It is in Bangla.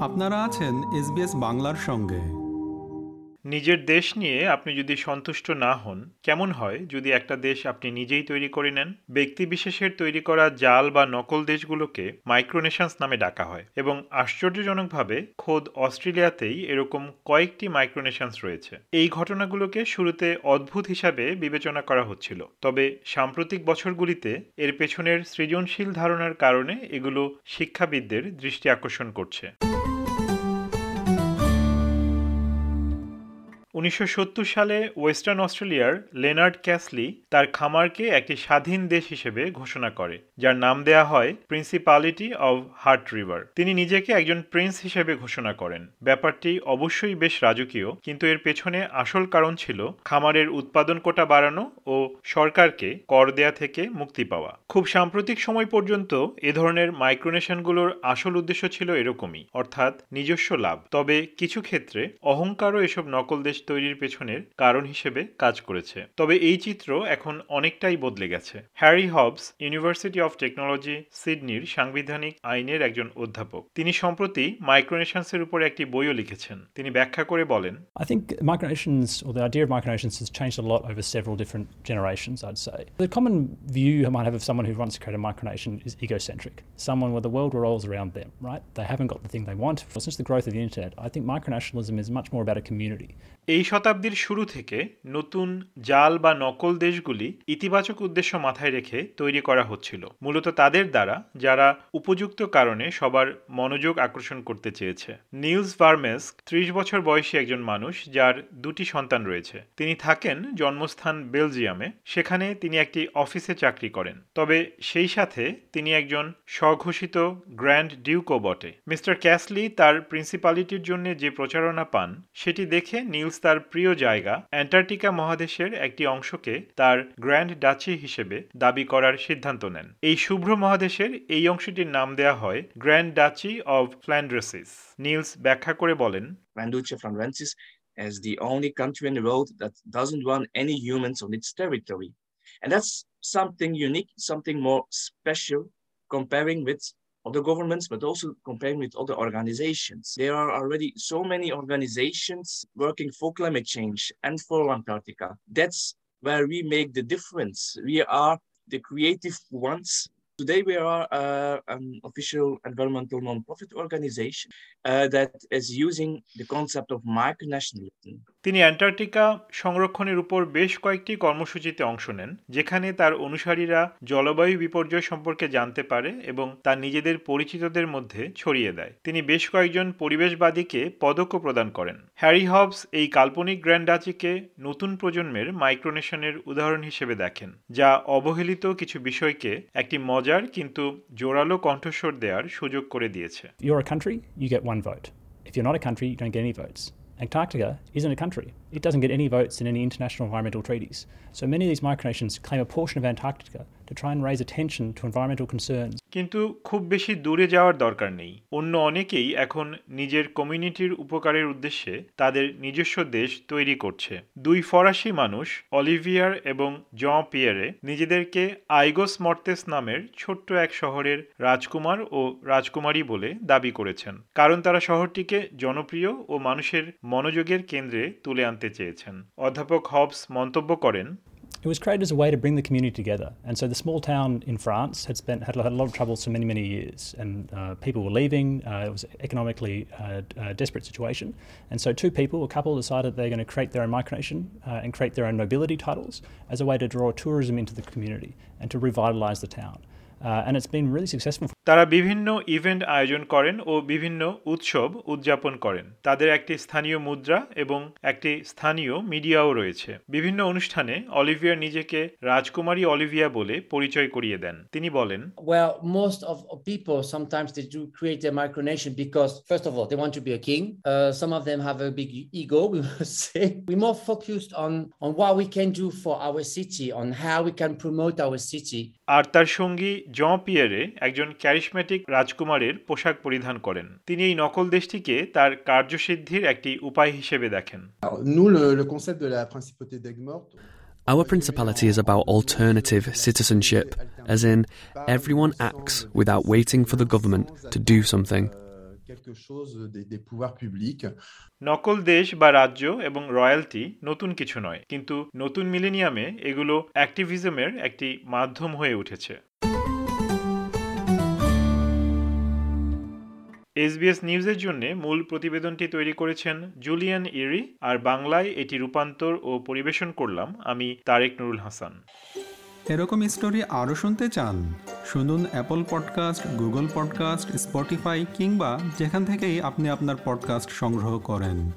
আপনারা আছেন এসবিএস বাংলার সঙ্গে। নিজের দেশ নিয়ে আপনি যদি সন্তুষ্ট না হন, কেমন হয় যদি একটা দেশ আপনি নিজেই তৈরি করে নেন? ব্যক্তি বিশেষের তৈরি করা জাল বা নকল দেশগুলোকে মাইক্রোনেশনস নামে ডাকা হয় এবং আশ্চর্যজনকভাবে খোদ অস্ট্রেলিয়াতেই এরকম কয়েকটি মাইক্রোনেশনস রয়েছে। এই ঘটনাগুলোকে শুরুতে অদ্ভুত হিসাবে বিবেচনা করা হচ্ছিল, তবে সাম্প্রতিক বছরগুলিতে এর পেছনের সৃজনশীল ধারণার কারণে এগুলো শিক্ষাবিদদের দৃষ্টি আকর্ষণ করছে। উনিশশো সত্তর সালে ওয়েস্টার্ন অস্ট্রেলিয়ার লেনার্ড ক্যাসলি তার খামারকে একটি স্বাধীন দেশ হিসেবে ঘোষণা করে, যার নাম দেয়া হয় প্রিন্সিপালিটি অব হার্ট রিভার তিনি নিজেকে একজন প্রিন্স হিসেবে ঘোষণা করেন। ব্যাপারটি অবশ্যই বেশ রাজকীয়, কিন্তু এর পেছনে আসল কারণ ছিল খামারের উৎপাদন কোটা বাড়ানো ও সরকারকে কর দেয়া থেকে মুক্তি পাওয়া। খুব সাম্প্রতিক সময় পর্যন্ত এ ধরনের মাইক্রোনেশনগুলোর আসল উদ্দেশ্য ছিল এরকমই, অর্থাৎ নিজস্ব লাভ। তবে কিছু ক্ষেত্রে অহংকারও এসব নকল দেশ তৈরির পেছনের কারণ হিসেবে কাজ করেছে তবে এই চিত্র এখন অনেকটাই বদলে গেছে Harry Hobbs University of Technology সিডনির সাংবিধানিক আইনের একজন অধ্যাপক তিনি সম্প্রতি মাইক্রোনেশনসের উপর একটি বইও লিখেছেন তিনি ব্যাখ্যা করে বলেন I think micronations, or the idea of micronations, has changed a lot over several different generations, I'd say. The common view you might have of someone who wants to create a micronation is egocentric. Someone where the world revolves around them, right? They haven't got the thing they want. Since the growth of the internet, I think micronationalism is much more about a community. এই শতাব্দীর শুরু থেকে নতুন জাল বা নকল দেশগুলি ইতিবাচক উদ্দেশ্য মাথায় রেখে তৈরি করা হচ্ছিল। মূলত তাদের দ্বারা যারা উপযুক্ত কারণে সবার মনোযোগ আকর্ষণ করতে চেয়েছে। নিলস ভার্মেস ত্রিশ বছর বয়সী একজন মানুষ যার দুটি সন্তান রয়েছে। তিনি থাকেন জন্মস্থান বেলজিয়ামে। সেখানে তিনি একটি অফিসে চাকরি করেন। তবে সেই সাথে তিনি একজন স্বঘোষিত গ্র্যান্ড ডিউকো বটে। মিস্টার ক্যাসলি তার প্রিন্সিপালিটির জন্য যে প্রচারণা পান, সেটি দেখে নিলস তার প্রিয় জায়গা অ্যান্টার্কটিকা মহাদেশের একটি অংশকে তার গ্র্যান্ড ডাচি হিসেবে দাবি করার সিদ্ধান্ত নেন এই শুভ্র মহাদেশের এই অংশটির নাম দেয়া হয় grand duchy of Flandrensis Niels ব্যাখ্যা করে বলেন as the only country in the world that doesn't want any humans on its territory. And that's something unique, something more special comparing with other governments, but also comparing with other organizations. There are already so many organizations working for climate change and for Antarctica. That's where we make the difference. We are the creative ones. Today, we are uh, an official environmental non-profit organization uh, that is using the concept of micronationalism. তিনি অ্যান্টার্কটিকা সংরক্ষণের উপর বেশ কয়েকটি কর্মসূচিতে অংশ নেন, যেখানে তার অনুসারীরা জলবায়ু বিপর্যয় সম্পর্কে জানতে পারে এবং তার নিজেদের পরিচিতদের মধ্যে ছড়িয়ে দেয় তিনি বেশ কয়েকজন পরিবেশবাদীকে পদকও প্রদান করেন হ্যারি হবস এই কাল্পনিক গ্র্যান্ড ডাচিকে নতুন প্রজন্মের মাইক্রোনেশনের উদাহরণ হিসেবে দেখেন, যা অবহেলিত কিছু বিষয়কে একটি মজার কিন্তু জোরালো কণ্ঠস্বর দেওয়ার সুযোগ করে দিয়েছে. If you're a. Antarctica isn't a country. It doesn't get any votes in any international environmental treaties. So many of these micronations claim a portion of Antarctica to try and raise attention to environmental concerns. কিন্তু খুব বেশি দূরে যাওয়ার দরকার নেই। অন্য অনেকেই এখন নিজের কমিউনিটির উপকারের উদ্দেশ্যে তাদের নিজস্ব দেশ তৈরি করছে। দুই ফরাসি মানুষ, অলিভিয়ার এবং জ পিয়ারে, নিজেদেরকে আইগোস মর্তেস নামের ছোট্ট এক শহরের রাজকুমার ও রাজকুমারী বলে দাবি করেছেন। কারণ তারা শহরটিকে জনপ্রিয় ও মানুষের মনোযোগের কেন্দ্রে তুলে আনতে চেয়েছেন। অধ্যাপক হবস মন্তব্য করেন It was created as a way to bring the community together. And so the small town in France had spent had, had a lot of troubles for many, many years. And uh, people were leaving. Uh, it was economically uh, a desperate situation. And so two people, a couple, decided they're going to create their own micronation uh, and create their own nobility titles as a way to draw tourism into the community and to revitalise the town. Uh, and it's been really successful. তারা বিভিন্ন ইভেন্ট আয়োজন করেন ও বিভিন্ন উৎসব উদযাপন করেন তাদের একটি স্থানীয় মুদ্রা এবং একটি স্থানীয় মিডিয়াও রয়েছে বিভিন্ন অনুষ্ঠানে অলিভিয়া নিজেকে রাজকুমারী অলিভিয়া বলে পরিচয় করিয়ে দেন তিনি বলেন Well, most of, people sometimes they do create their micronation because, first of all, they want to be a king. Uh, some of them have a big ego, we must say. We're more focused on, on what we can do for our city, on how we can promote our city. আর তার সঙ্গী জঁ পিয়ারে একজন ক্যারিশম্যাটিক রাজকুমারের পোশাক পরিধান করেন। তিনি এই নকল দেশটিকে তার কার্যসিদ্ধির একটি উপায় হিসেবে দেখেন। Our principality is about alternative citizenship, as in everyone acts without waiting for the government to do something. নকল দেশ বা রাজ্য এবং রয়্যালটি নতুন কিছু নয় কিন্তু নতুন মিলেনিয়ামে এগুলো অ্যাক্টিভিজমের একটি মাধ্যম হয়ে উঠেছে। এসবিএস নিউজের জন্য মূল প্রতিবেদনটি তৈরি করেছেন জুলিয়ান ইরি, আর বাংলায় এটি রূপান্তর ও পরিবেশন করলাম আমি তারেক নুরুল হাসান। এরকম স্টোরি আরও শুনতে চান? শুনুন Apple podcast Google podcast Spotify কিংবা যেখান থেকেই আপনি আপনার পডকাস্ট সংগ্রহ করেন।